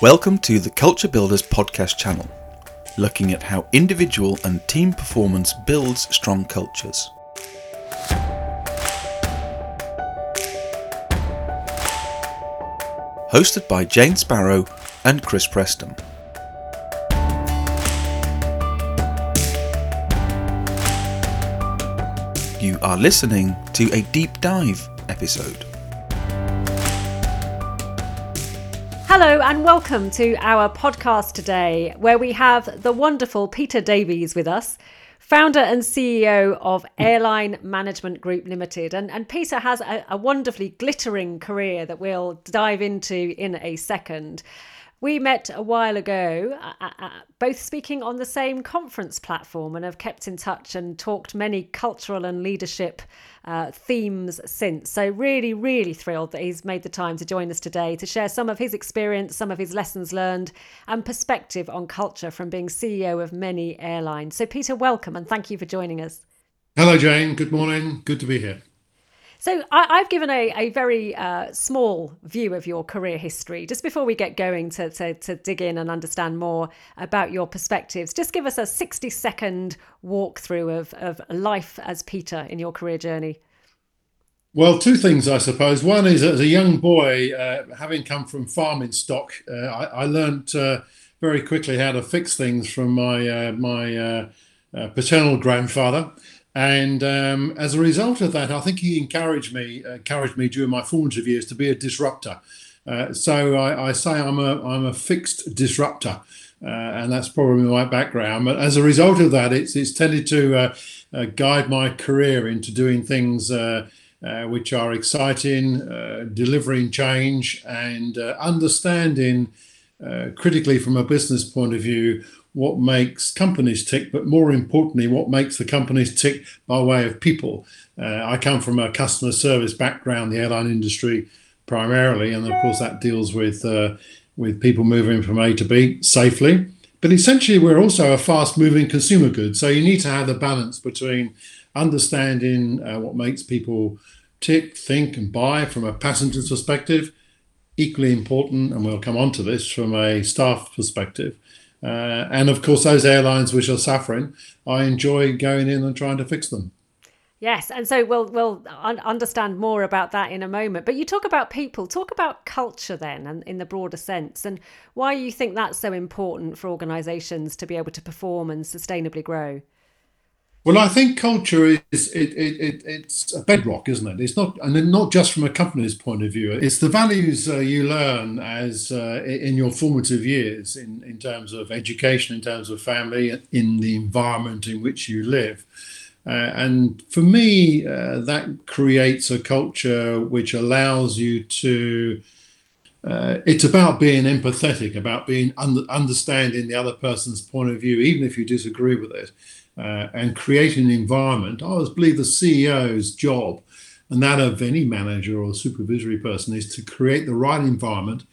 Welcome to the Culture Builders podcast channel, looking at how individual and team performance builds strong cultures. Hosted by Jane Sparrow and Chris Preston. You are listening to a deep dive episode. Hello, and welcome to our podcast today, where we have the wonderful Peter Davies with us, founder and CEO of Airline Management Group Limited. And, and Peter has a, a wonderfully glittering career that we'll dive into in a second. We met a while ago, uh, uh, uh, both speaking on the same conference platform and have kept in touch and talked many cultural and leadership uh, themes since. So, really, really thrilled that he's made the time to join us today to share some of his experience, some of his lessons learned, and perspective on culture from being CEO of many airlines. So, Peter, welcome and thank you for joining us. Hello, Jane. Good morning. Good to be here. So I, have given a, a very uh, small view of your career history. Just before we get going to, to, to, dig in and understand more about your perspectives, just give us a 60 second walkthrough of, of life as Peter in your career journey. Well, two things, I suppose. One is as a young boy, uh, having come from farming stock, uh, I, I learned uh, very quickly how to fix things from my, uh, my uh, paternal grandfather. And um, as a result of that, I think he encouraged me, encouraged me during my formative years to be a disruptor. Uh, so I, I, say I'm a I'm a fixed disruptor, uh, and that's probably my background. But as a result of that, it's it's tended to uh, uh guide my career into doing things uh, uh, which are exciting, delivering change, and understanding critically from a business point of view what makes companies tick, but more importantly, what makes the companies tick by way of people. Uh, I come from a customer service background, the airline industry primarily, and of course that deals with uh, with people moving from A to B safely. But essentially, we're also a fast-moving consumer good, so you need to have the balance between understanding uh, what makes people tick, think, and buy from a passenger's perspective. Equally important, and we'll come on to this from a staff perspective uh, and of course, those airlines which are suffering, I enjoy going in and trying to fix them. Yes, and so we'll we'll un- understand more about that in a moment. But you talk about people, talk about culture then, and in the broader sense, and why you think that's so important for organisations to be able to perform and sustainably grow. Well, I think culture is it, it, it, it's a bedrock, isn't it? It's not, and not just from a company's point of view. It's the values uh, you learn as uh, in your formative years, in in terms of education, in terms of family, in the environment in which you live. Uh, and for me, uh, that creates a culture which allows you to. Uh, it's about being empathetic, about being un- understanding the other person's point of view, even if you disagree with it uh, and creating an environment. I always believe the CEO's job and that of any manager or supervisory person is to create the right environment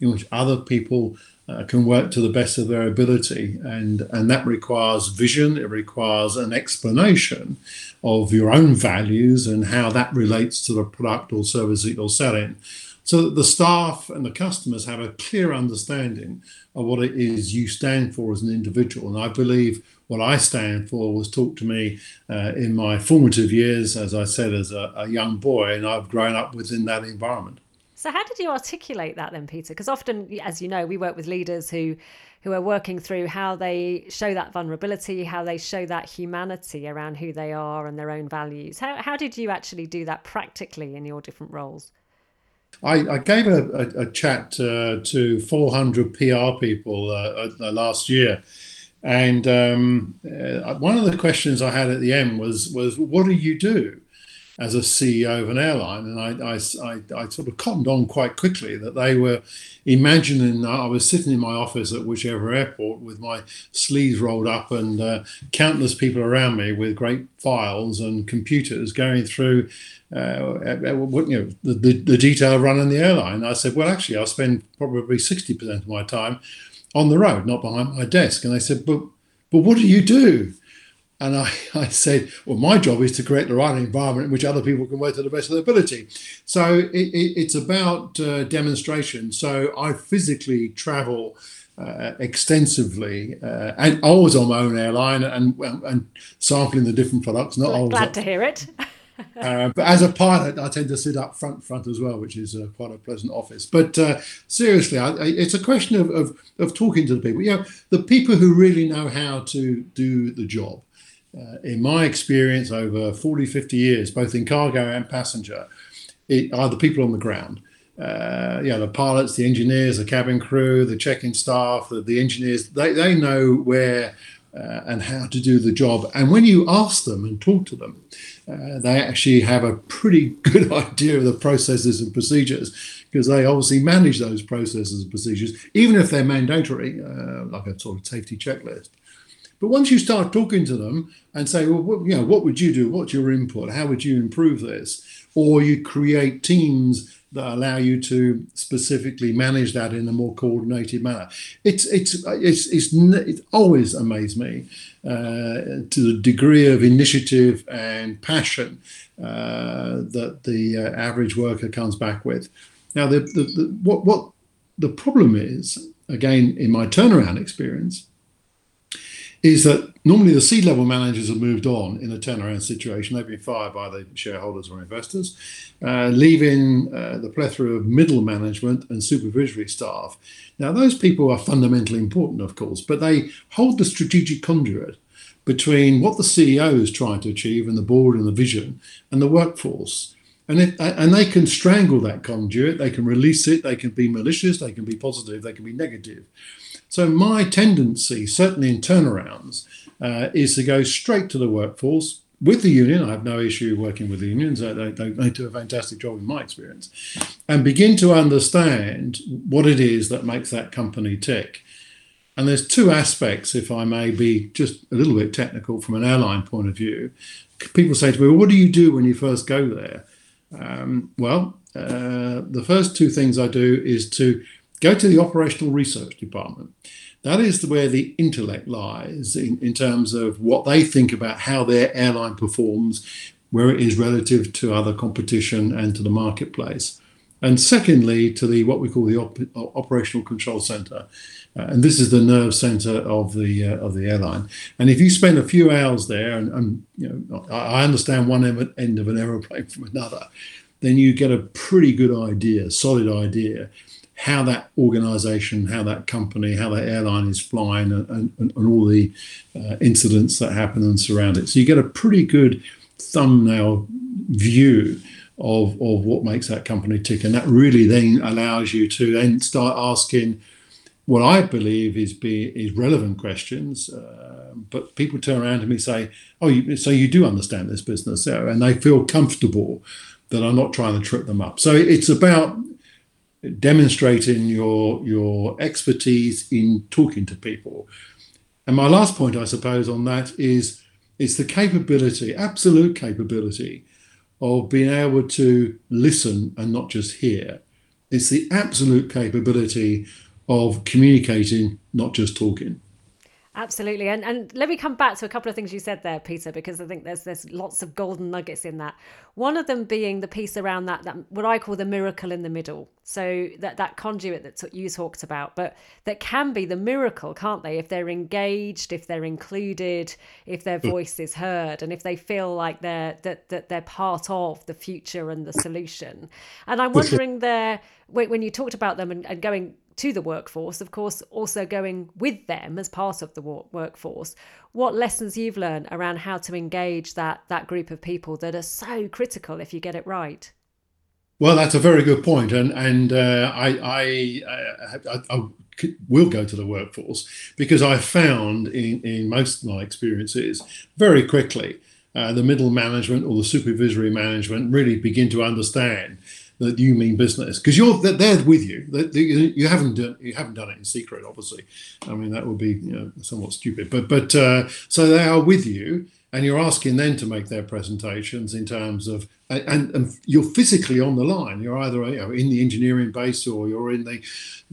in which other people uh, can work to the best of their ability. And and that requires vision it requires an explanation of your own values and how that relates to the product or service that you're selling. So that the staff and the customers have a clear understanding of what it is you stand for as an individual. And i believe what I stand for was taught to me uh, in my formative years, as I said, as a, a young boy, and I've grown up within that environment. So, how did you articulate that then, Peter? Because often, as you know, we work with leaders who who are working through how they show that vulnerability, how they show that humanity around who they are and their own values. How how did you actually do that practically in your different roles? I, I gave a, a, a chat uh, to 400 PR people uh, uh, last year, and um, uh, one of the questions I had at the end was was what do you do as a CEO of an airline? And I, I, I, I sort of cottoned on quite quickly that they were imagining that I was sitting in my office at whichever airport with my sleeves rolled up and uh, countless people around me with great files and computers going through uh, you know, the, the, the detail running the airline. I said, well, actually, I'll spend probably 60% of my time on the road, not behind my desk. And they said, but, but what do you do? And I, I said, well, my job is to create the right environment in which other people can work to the best of their ability. So it, it, it's about uh, demonstration. So I physically travel uh, extensively uh, and always on my own airline and, and sampling the different products. Not always glad to hear it. uh, but as a pilot, I tend to sit up front front as well, which is uh, quite a pleasant office. But uh, seriously, I, I, it's a question of, of, of talking to the people. You know, the people who really know how to do the job. Uh, in my experience over 40, 50 years, both in cargo and passenger, it are the people on the ground. Uh, know, the pilots, the engineers, the cabin crew, the check-in staff, the, the engineers, they, they know where uh, and how to do the job. And when you ask them and talk to them, uh, they actually have a pretty good idea of the processes and procedures because they obviously manage those processes and procedures, even if they're mandatory, uh, like a sort of safety checklist. But once you start talking to them and say, well, what, you know, what would you do? What's your input? How would you improve this? Or you create teams that allow you to specifically manage that in a more coordinated manner. It's it's it's it's, it's always amazed me uh, to the degree of initiative and passion uh, that the uh, average worker comes back with. Now, the, the, the what what the problem is again in my turnaround experience is that normally the C-level managers have moved on in a turnaround situation. They've been fired by the shareholders or investors, uh, leaving uh, the plethora of middle management and supervisory staff. Now, those people are fundamentally important, of course, but they hold the strategic conduit between what the CEO is trying to achieve and the board and the vision and the workforce. And, it, and they can strangle that conduit, they can release it, they can be malicious, they can be positive, they can be negative. So my tendency, certainly in turnarounds, uh, is to go straight to the workforce with the union. I have no issue working with the unions. They, they, they do a fantastic job in my experience, and begin to understand what it is that makes that company tick. And there's two aspects, if I may be just a little bit technical from an airline point of view. People say to me, well, what do you do when you first go there? Um, well, uh, the first two things I do is to Go to the operational research department. That is where the intellect lies in, in terms of what they think about how their airline performs, where it is relative to other competition and to the marketplace. And secondly, to the what we call the op- operational control center, uh, and this is the nerve center of the uh, of the airline. And if you spend a few hours there, and, and you know, I understand one end of an aeroplane from another, then you get a pretty good idea, solid idea how that organization, how that company, how that airline is flying, and, and, and all the uh, incidents that happen and surround it. So you get a pretty good thumbnail view of, of what makes that company tick. And that really then allows you to then start asking what I believe is be is relevant questions. Uh, but people turn around to me and say, "Oh, you, so you do understand this business?" And they feel comfortable that I'm not trying to trip them up. So it's about demonstrating your your expertise in talking to people. And my last point, I suppose, on that is it's the capability, absolute capability, of being able to listen and not just hear. It's the absolute capability of communicating, not just talking. Absolutely. And and let me come back to a couple of things you said there, Peter, because I think there's there's lots of golden nuggets in that. One of them being the piece around that that what I call the miracle in the middle. So that that conduit that you talked about, but that can be the miracle, can't they? If they're engaged, if they're included, if their hmm. voice is heard, and if they feel like they're that that they're part of the future and the solution. And I'm wondering there when you talked about them and, and going to the workforce, of course, also going with them as part of the workforce. What lessons you've learned around how to engage that that group of people that are so critical if you get it right? Well, that's a very good point, and and uh, I I, I, I, will go to the workforce because I found in in most of my experiences very quickly uh, the middle management or the supervisory management really begin to understand that you mean business because you're they're with you. You haven't done you haven't done it in secret, obviously. I mean that would be you know, somewhat stupid, but but uh, so they are with you, and you're asking them to make their presentations in terms of and, and you're physically on the line you're either you know, in the engineering base or you're in the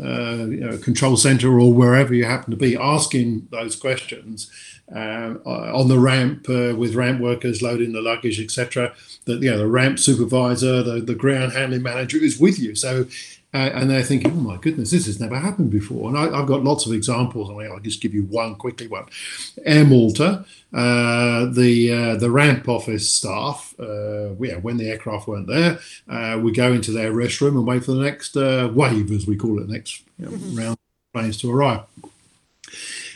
uh, you know, control center or wherever you happen to be asking those questions uh, on the ramp uh, with ramp workers loading the luggage etc that you know the ramp supervisor the, the ground handling manager is with you so uh, and they're thinking, oh my goodness, this has never happened before. And I, have got lots of examples. I mean, I'll just give you one quickly one. Air Malta, uh, the uh, the ramp office staff, uh, yeah, when the aircraft weren't there, uh, we go into their restroom and wait for the next uh, wave, as we call it, next you know, mm-hmm. round planes to arrive.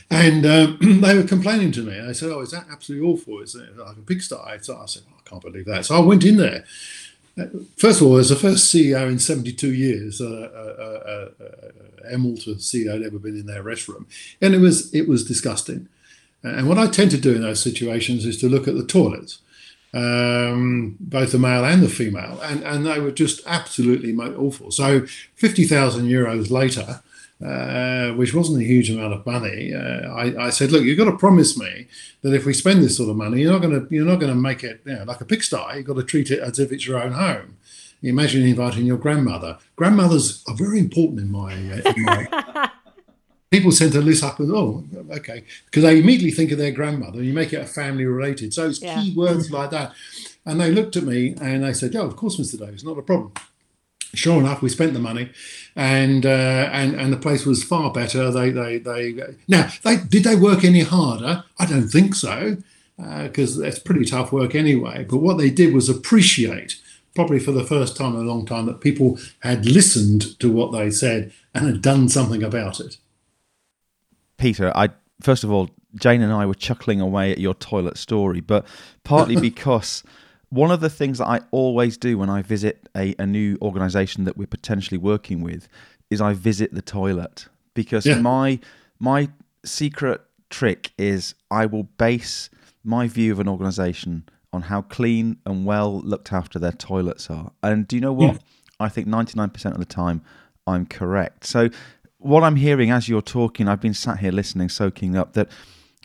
And um, they were complaining to me. I said, "Oh, is that absolutely awful? Is it like a pigsty?" I said, oh, "I can't believe that." So I went in there First of all, as the first CEO in 72 years, uh, uh, uh, Air Malta CEO had ever been in their restroom, and it was it was disgusting. And what I tend to do in those situations is to look at the toilets, um, both the male and the female, and and they were just absolutely awful. So 50,000 euros later, uh, which wasn't a huge amount of money. Uh, I, I, said, "Look, you've got to promise me that if we spend this sort of money, you're not going to you're not going to make it you know, like a pigsty. You've got to treat it as if it's your own home." Imagine inviting your grandmother. Grandmothers are very important in my. Uh, in my people tend to list up and oh, okay, because they immediately think of their grandmother. You make it a family related, so it's yeah. key words like that. And they looked at me and they said, "Yeah, of course, Mr. Davies, not a problem." sure enough, we spent the money, and uh, and and the place was far better. They they they now they did they work any harder? I don't think so, because uh, it's pretty tough work anyway. But what they did was appreciate, probably for the first time in a long time, that people had listened to what they said and had done something about it. Peter, I first of all, Jane and I were chuckling away at your toilet story, but partly because one of the things that I always do when I visit a, a new organization that we're potentially working with is I visit the toilet because yeah. my my secret trick is I will base my view of an organization on how clean and well looked after their toilets are. And do you know what? Yeah. I think 99% of the time I'm correct. So what I'm hearing as you're talking, I've been sat here listening, soaking up that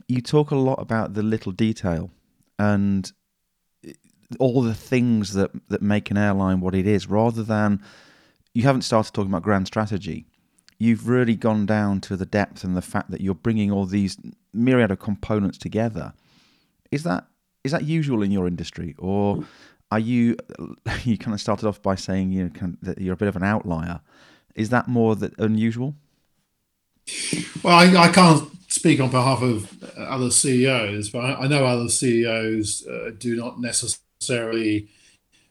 you talk a lot about the little detail and all the things that that make an airline what it is, rather than you haven't started talking about grand strategy. You've really gone down to the depth and the fact that you're bringing all these myriad of components together. Is that is that usual in your industry, or are you you kind of started off by saying you know, that you're a bit of an outlier? Is that more that unusual? Well, I, I, can't speak on behalf of other CEOs, but I, I know other CEOs uh, do not necessarily necessarily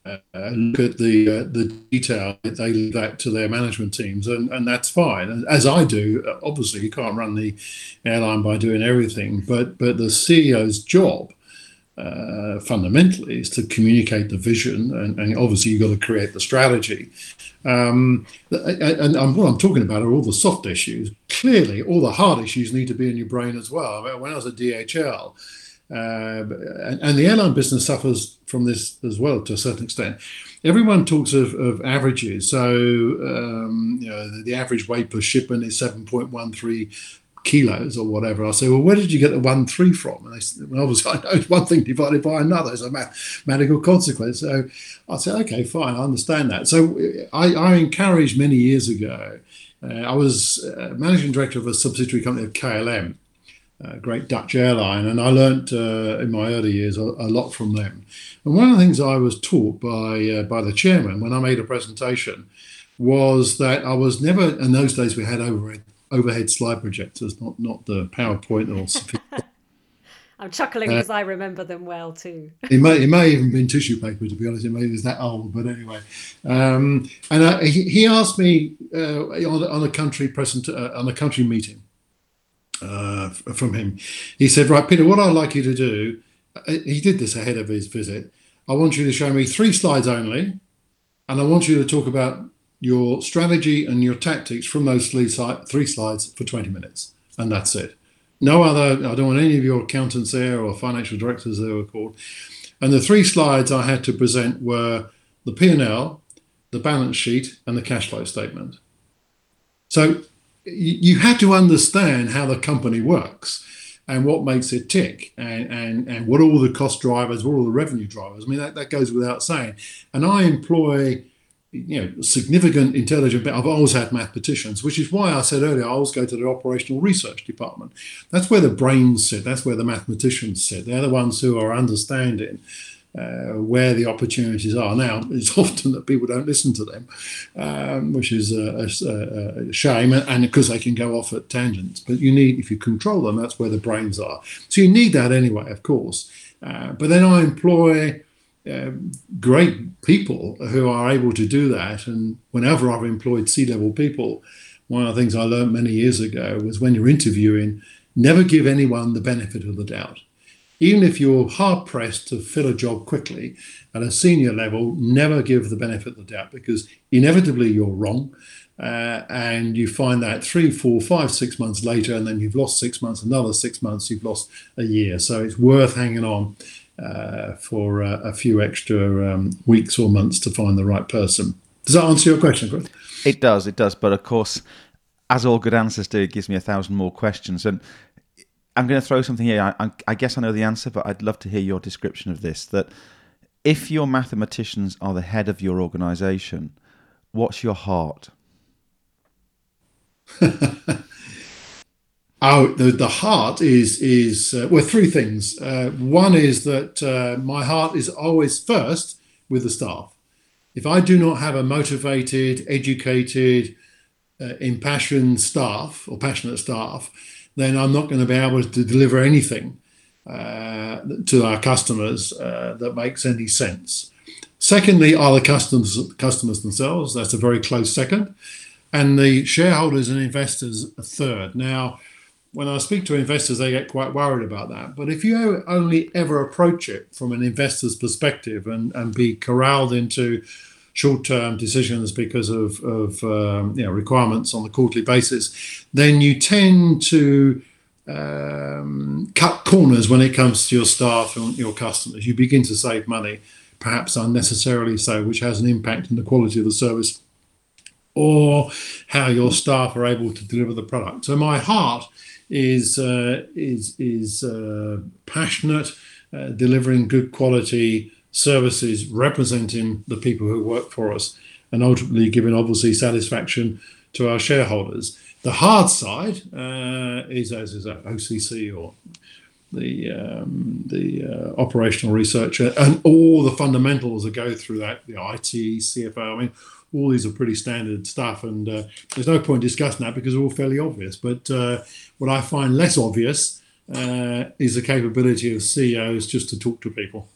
uh, look at the uh, the detail. They leave that to their management teams, and, and that's fine. As I do, obviously, you can't run the airline by doing everything, but but the CEO's job uh, fundamentally is to communicate the vision, and, and obviously you've got to create the strategy. Um, and, and, what I'm talking about are all the soft issues. Clearly, all the hard issues need to be in your brain as well. When I was at DHL uh, and, and, the airline business suffers from this as well to a certain extent. Everyone talks of, of averages. So, um, you know, the, the, average weight per shipment is 7.13 kilos or whatever. I say, well, where did you get the one three from? And they said, well, obviously, I know it's one thing divided by another. It's a mathematical consequence. So I said, okay, fine, I understand that. So I, I encouraged many years ago. Uh, I was uh, managing director of a subsidiary company of KLM a great Dutch airline, and I learnt uh, in my early years a, a, lot from them. And one of the things I was taught by uh, by the chairman when I made a presentation was that I was never. In those days, we had overhead overhead slide projectors, not not the PowerPoint or. I'm chuckling uh, as I remember them well too. it may it may even been tissue paper to be honest. It may was that old, but anyway. Um, and uh, he, he asked me uh, on, on a country present uh, on a country meeting uh, from him. He said, Right, Peter, what I'd like you to do, uh, he did this ahead of his visit. I want you to show me three slides only, and I want you to talk about your strategy and your tactics from those three, three slides for 20 minutes. And that's it. No other, I don't want any of your accountants there or financial directors, they were called. And the three slides I had to present were the P&L, the balance sheet, and the cash flow statement. So you had to understand how the company works. and what makes it tick and, and, and what all the cost drivers, what all the revenue drivers. I mean, that, that goes without saying. And I employ you know, significant intelligent. I've always had mathematicians, which is why I said earlier I always go to the operational research department. That's where the brains sit. That's where the mathematicians sit. They're the ones who are understanding uh, where the opportunities are. Now, it's often that people don't listen to them, um, which is a, a, a shame, and because they can go off at tangents. But you need, if you control them, that's where the brains are. So you need that anyway, of course. Uh, but then I employ um, great people who are able to do that. And whenever I've employed C level people, one of the things I learned many years ago was when you're interviewing, never give anyone the benefit of the doubt. Even if you're hard pressed to fill a job quickly at a senior level, never give the benefit of the doubt because inevitably you're wrong. Uh, and you find that three, four, five, six months later, and then you've lost six months, another six months, you've lost a year. So it's worth hanging on uh, for uh, a few extra um, weeks or months to find the right person. Does that answer your question, Chris? It does, it does. But of course, as all good answers do, it gives me a thousand more questions. And I'm going to throw something here. I, I guess I know the answer, but I'd love to hear your description of this. That if your mathematicians are the head of your organization, what's your heart? Oh, the, the heart is is uh, well three things. Uh, one is that uh, my heart is always first with the staff. If I do not have a motivated, educated, uh, impassioned staff or passionate staff, then I'm not going to be able to deliver anything uh, to our customers uh, that makes any sense. Secondly, are the customers customers themselves? That's a very close second, and the shareholders and investors a third. Now when I speak to investors, they get quite worried about that. But if you only ever approach it from an investor's perspective and, and be corralled into short-term decisions because of, of um, you know, requirements on the quarterly basis, then you tend to um, cut corners when it comes to your staff and your customers. You begin to save money, perhaps unnecessarily so, which has an impact on the quality of the service or how your staff are able to deliver the product. So my heart is uh, is is uh, passionate, uh, delivering good quality services, representing the people who work for us, and ultimately giving obviously satisfaction to our shareholders. The hard side uh, is as is OCC or the um, the uh, operational researcher and all the fundamentals that go through that, the IT, CFO. I mean, all these are pretty standard stuff, and uh, there's no point discussing that because they're all fairly obvious. But uh, what I find less obvious uh, is the capability of CEOs just to talk to people.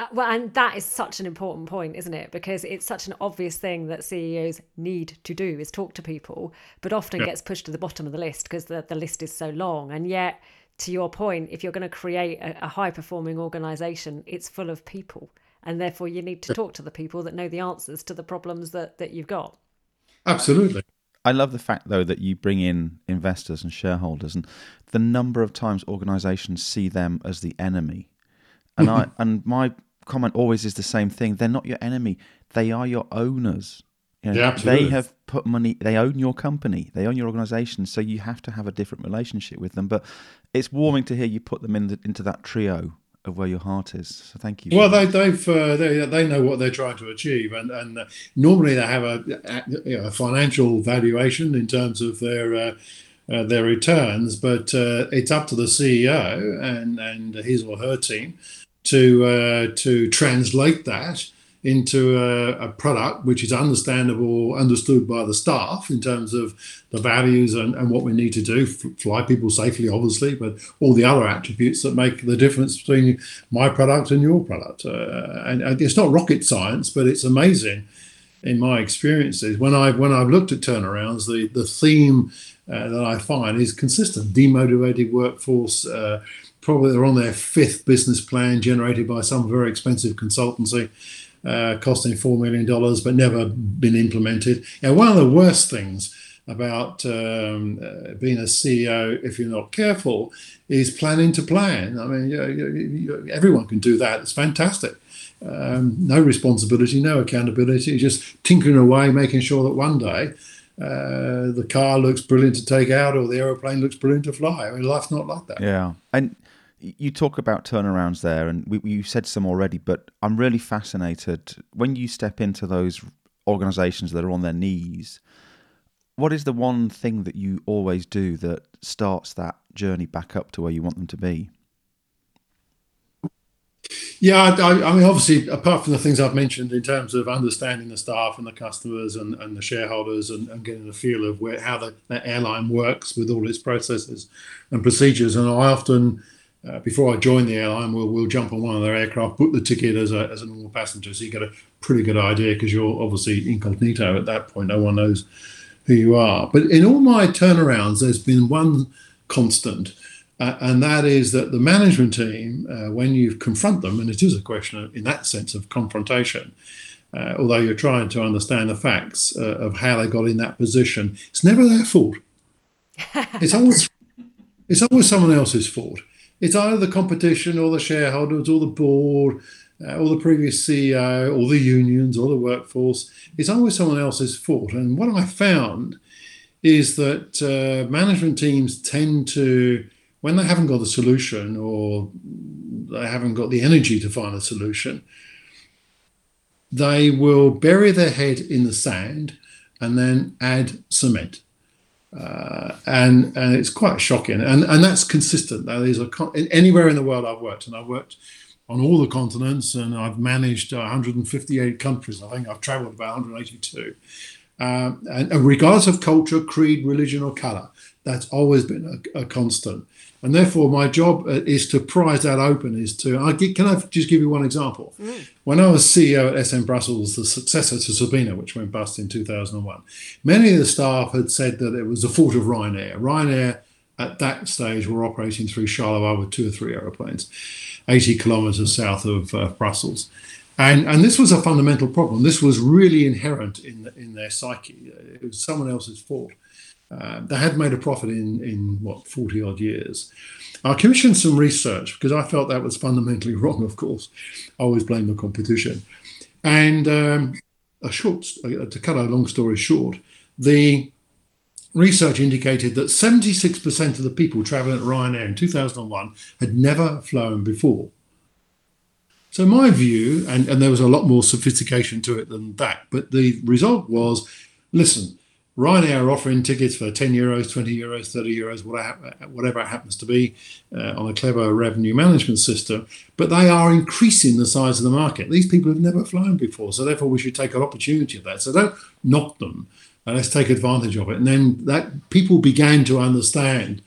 Uh, well, and that is such an important point, isn't it? Because it's such an obvious thing that CEOs need to do is talk to people, but often yeah. gets pushed to the bottom of the list because the, the list is so long. And yet, to your point, if you're going to create a, a high performing organization, it's full of people and therefore you need to talk to the people that know the answers to the problems that that you've got absolutely I love the fact though that you bring in investors and shareholders and the number of times organizations see them as the enemy and I and my comment always is the same thing. They're not your enemy. They are your owners. You know, yeah, they have put money they own your company. They own your organization. So you have to have a different relationship with them. But it's warming to hear you put them in the, into that trio of where your heart is. So thank you. Well, they they've uh, they they know what they're trying to achieve, and and uh, normally they have a, a, you know, a financial valuation in terms of their. Uh, uh, their returns, but uh, it's up to the CEO and, and his or her team to uh, to translate that into a, a, product which is understandable, understood by the staff in terms of the values and, and what we need to do, fly people safely, obviously, but all the other attributes that make the difference between my product and your product. Uh, and, and, it's not rocket science, but it's amazing in my experiences. When I've, when I've looked at turnarounds, the, the theme uh, that I find is consistent demotivated workforce. Uh, probably they're on their fifth business plan generated by some very expensive consultancy uh, costing $4 million, but never been implemented. And one of the worst things about um, uh, being a CEO, if you're not careful, is planning to plan. I mean, you, you, you, everyone can do that. It's fantastic. Um, no responsibility, no accountability, just tinkering away, making sure that one day uh, the car looks brilliant to take out or the aeroplane looks brilliant to fly. I mean, life's not like that. Yeah. And you talk about turnarounds there, and we, you said some already, but I'm really fascinated when you step into those organizations that are on their knees. What is the one thing that you always do that starts that journey back up to where you want them to be? Yeah, I, I, mean, obviously, apart from the things I've mentioned in terms of understanding the staff and the customers and, and the shareholders and, and, getting a feel of where how the, the, airline works with all its processes and procedures, and I often, uh, before I join the airline, we'll, we'll jump on one of their aircraft, book the ticket as a, as a normal passenger, so you get a pretty good idea because you're obviously incognito at that point. No one knows who you are. But in all my turnarounds, there's been one constant uh, and that is that the management team, uh, when you confront them, and it is a question of, in that sense of confrontation, uh, although you're trying to understand the facts uh, of how they got in that position, it's never their fault. It's always it's always someone else's fault. It's either the competition or the shareholders or the board uh, or the previous CEO or the unions or the workforce. It's always someone else's fault. And what I found is that uh, management teams tend to when they haven't got a solution or they haven't got the energy to find a solution, they will bury their head in the sand and then add cement. Uh, and and it's quite shocking, and and that's consistent. That is a anywhere in the world I've worked, and I've worked on all the continents, and I've managed 158 countries. I think I've travelled about 182. Um, and, and, regardless of culture, creed, religion, or colour, that's always been a, a constant and therefore my job uh, is to prize that open is to I can i just give you one example mm. when i was ceo at SN Brussels the successor to sabena which went bust in 2001 many of the staff had said that it was the fault of ryanair ryanair at that stage were operating through charleroi with two or three aeroplanes 80 kilometers south of uh, brussels and, and this was a fundamental problem. This was really inherent in, in their psyche. It was someone else's fault. Uh, they had made a profit in, in what, 40 odd years. I commissioned some research because I felt that was fundamentally wrong, of course. I always blame the competition. And um, a short, uh, to cut a long story short, the research indicated that 76% of the people traveling at Ryanair in 2001 had never flown before. So my view, and, and there was a lot more sophistication to it than that, but the result was, listen, Ryanair are offering tickets for 10 euros, 20 euros, 30 euros, whatever it happens to be, uh, on a clever revenue management system. But they are increasing the size of the market. These people have never flown before, so therefore we should take an opportunity of that. So don't knock them. Uh, let's take advantage of it. And then that people began to understand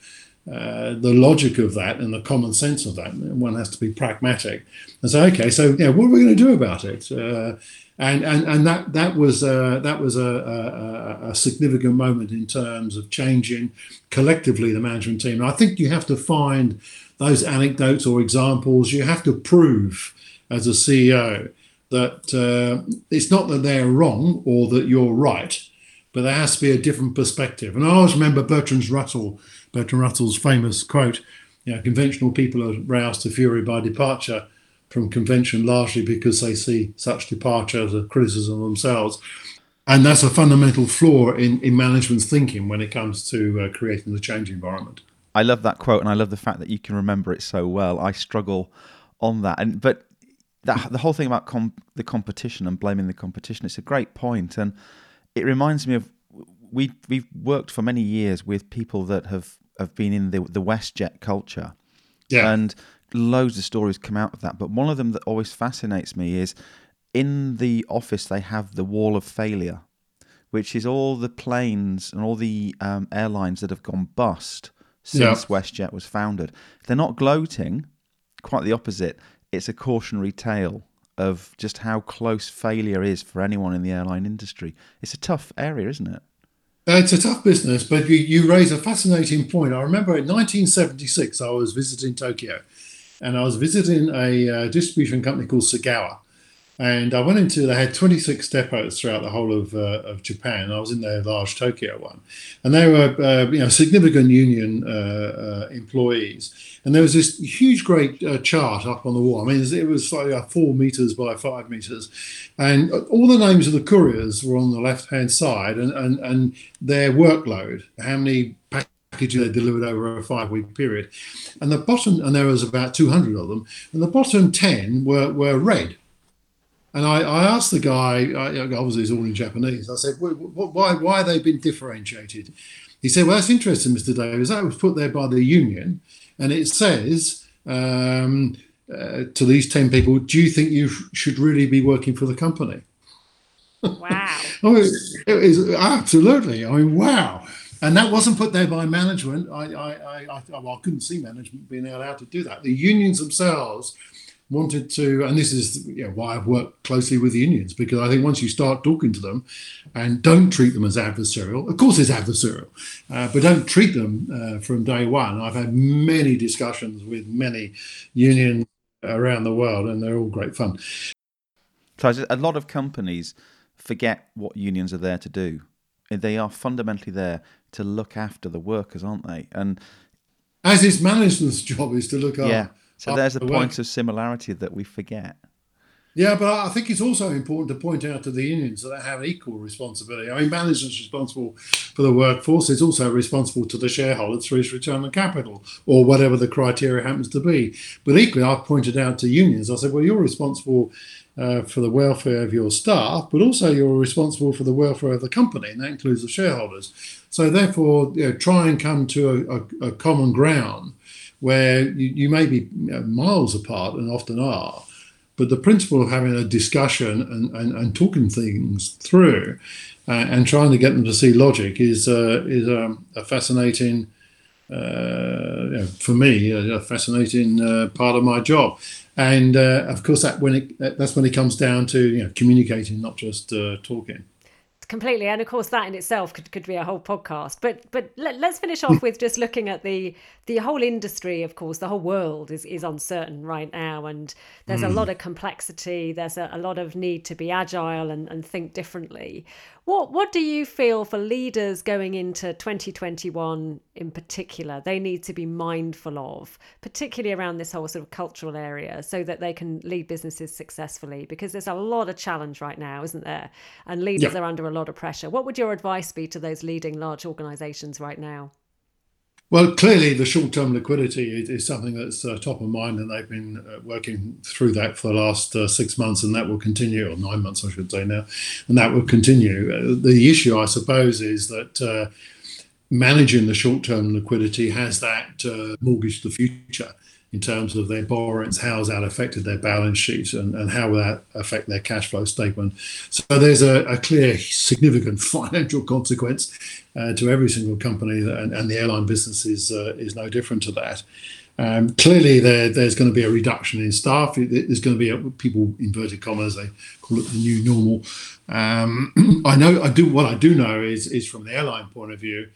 uh, the logic of that and the common sense of that. One has to be pragmatic and say, okay, so yeah, what are we going to do about it? Uh, and and and that that was uh, that was a, a, a, significant moment in terms of changing collectively the management team. And I think you have to find those anecdotes or examples. You have to prove as a CEO that uh, it's not that they're wrong or that you're right, but there has to be a different perspective. And I always remember Bertrand Russell, Bertrand Russell's famous quote: "You know, conventional people are roused to fury by departure." From convention largely because they see such departure as a criticism of themselves. And that's a fundamental flaw in, in management's thinking when it comes to uh, creating the change environment. I love that quote, and I love the fact that you can remember it so well. I struggle on that, and but that, the whole thing about com- the competition and blaming the competition, it's a great point, and it reminds me of we we've worked for many years with people that have have been in the the WestJet culture, yeah. and loads of stories come out of that. But one of them that always fascinates me is in the office they have the wall of failure, which is all the planes and all the um, airlines that have gone bust since yeah. WestJet was founded. They're not gloating, quite the opposite. It's a cautionary tale of just how close failure is for anyone in the airline industry. It's a tough area, isn't it? Uh, it's a tough business, but you, you raise a fascinating point. I remember in 1976, I was visiting Tokyo and I was visiting a uh, distribution company called Sagawa. And I went into, they had 26 depots throughout the whole of, uh, of Japan. I was in their large Tokyo one. And they were, uh, you know, significant union uh, uh employees. And there was this huge, great uh, chart up on the wall. I mean, it was like four meters by five meters. And all the names of the couriers were on the left hand side and, and, and their workload, how many packages they delivered over a five week period. And the bottom, and there was about 200 of them, and the bottom 10 were, were red and I, I asked the guy, obviously it's all in Japanese. I said, why, why are they been differentiated? He said, well, that's interesting, Mr. Davies. That was put there by the union, and it says um, uh, to these 10 people, do you think you should really be working for the company? Wow. I mean, it is absolutely. I mean, wow. And that wasn't put there by management. I, I, I, well, I couldn't see management being allowed to do that. The unions themselves wanted to, and this is you know, why I've worked closely with the unions because I think once you start talking to them and don't treat them as adversarial, of course it's adversarial, uh, but don't treat them uh, from day one. I've had many discussions with many unions around the world, and they're all great fun. So a lot of companies forget what unions are there to do. They are fundamentally there to look after the workers, aren't they? And as is management's job is to look after. Yeah so there's a point of similarity that we forget. Yeah, but I think it's also important to point out to the unions that they have equal responsibility. I mean, management's responsible for the workforce. It's also responsible to the shareholders through its return on capital or whatever the criteria happens to be. But equally, I've pointed out to unions, I said, well, you're responsible uh, for the welfare of your staff, but also you're responsible for the welfare of the company, and that includes the shareholders. So therefore, you know, try and come to a, a, a common ground where you, you may be miles apart and often are, but the principle of having a discussion and, and, and talking things through uh, and trying to get them to see logic is uh, is um, a fascinating uh, you know, for me a, fascinating uh, part of my job. And uh, of course that when it that's when it comes down to you know communicating not just uh, talking completely and of course that in itself could, could be a whole podcast. But but let, us finish off with just looking at the the whole industry of course. The whole world is is uncertain right now and there's mm. a lot of complexity. There's a, a, lot of need to be agile and, and think differently what what do you feel for leaders going into 2021 in particular they need to be mindful of, particularly around this whole sort of cultural area, so that they can lead businesses successfully? Because there's a lot of challenge right now, isn't there? And leaders yeah. are under a lot of pressure. What would your advice be to those leading large organisations right now? Well, clearly, the short term liquidity is, is, something that's uh, top of mind, and they've been uh, working through that for the last uh, six months, and that will continue, or nine months, I should say now, and that will continue. Uh, the issue, I suppose, is that uh, managing the short term liquidity has that uh, mortgage the future in terms of their borrowings, how has that affected their balance sheet, and, and how will that affect their cash flow statement. So there's a, a clear, significant financial consequence uh, to every single company, and, and the airline business is, uh, is no different to that. Um, clearly, there, there's going to be a reduction in staff. There's going to be a, people inverted commas they call it the new normal. Um, I know I do what I do know is is from the airline point of view,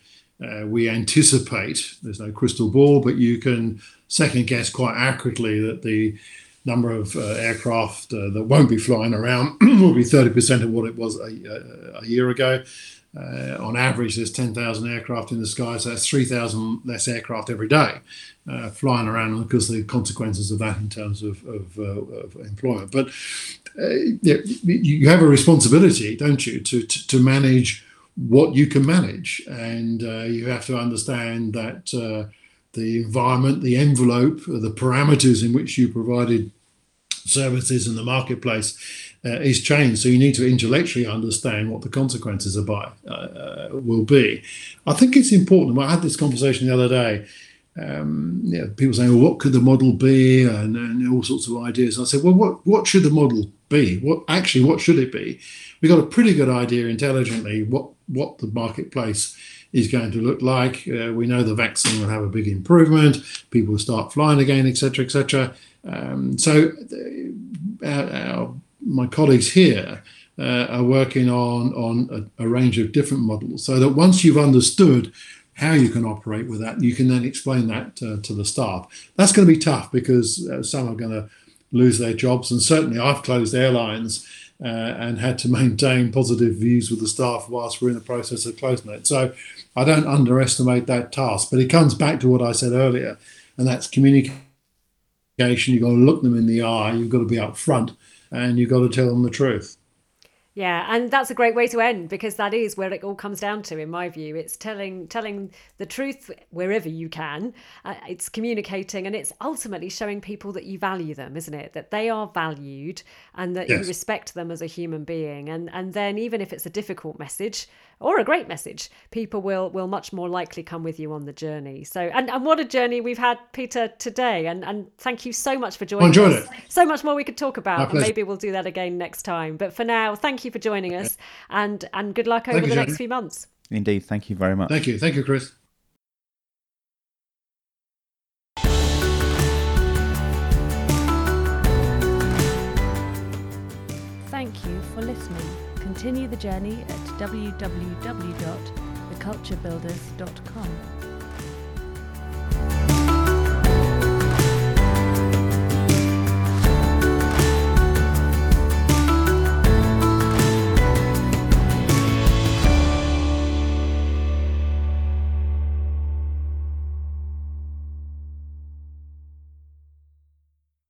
uh, we anticipate there's no crystal ball, but you can second guess quite accurately that the number of uh, aircraft uh, that won't be flying around will be 30% of what it was a, a, a year ago. Uh, on average, there's 10,000 aircraft in the sky, so that's 3,000 less aircraft every day uh, flying around because the consequences of that in terms of, of, uh, of employment. But uh, you have a responsibility, don't you, to, to, to, manage what you can manage. And you have to understand that the environment, the envelope, the parameters in which you provided services in the marketplace uh, is changed. So you need to intellectually understand what the consequences of by, uh, uh, will be. I think it's important. I had this conversation the other day. Um, people saying, "Well, what could the model be?" and, and all sorts of ideas. I said, "Well, what what should the model be? What actually what should it be?" We got a pretty good idea intelligently what what the marketplace is going to look like. Uh, we know the vaccine will have a big improvement. People will start flying again, etc., etc. Um, so, uh, our, my colleagues here uh, are working on on a, a, range of different models, so that once you've understood how you can operate with that, you can then explain that uh, to the staff. That's going to be tough because uh, some are going to lose their jobs. And certainly, I've closed airlines uh, and had to maintain positive views with the staff whilst we're in the process of closing it. So I don't underestimate that task. But it comes back to what I said earlier, and that's communication. You've got to look them in the eye. You've got to be upfront, and you've got to tell them the truth. Yeah, and that's a great way to end because that is where it all comes down to, in my view. It's telling telling the truth wherever you can. Uh, it's communicating, and it's ultimately showing people that you value them, isn't it? That they are valued and that yes. you respect them as a human being. And and then even if it's a difficult message, or a great message, people will will much more likely come with you on the journey. So, and, and what a journey we've had, Peter, today. And and thank you so much for joining enjoyed us. It. So much more we could talk about. And maybe we'll do that again next time. But for now, thank you for joining us, and and good luck over the next few months. Indeed, thank you very much. Thank you, thank you, Chris. Thank you for listening. Continue the journey at www.theculturebuilders.com.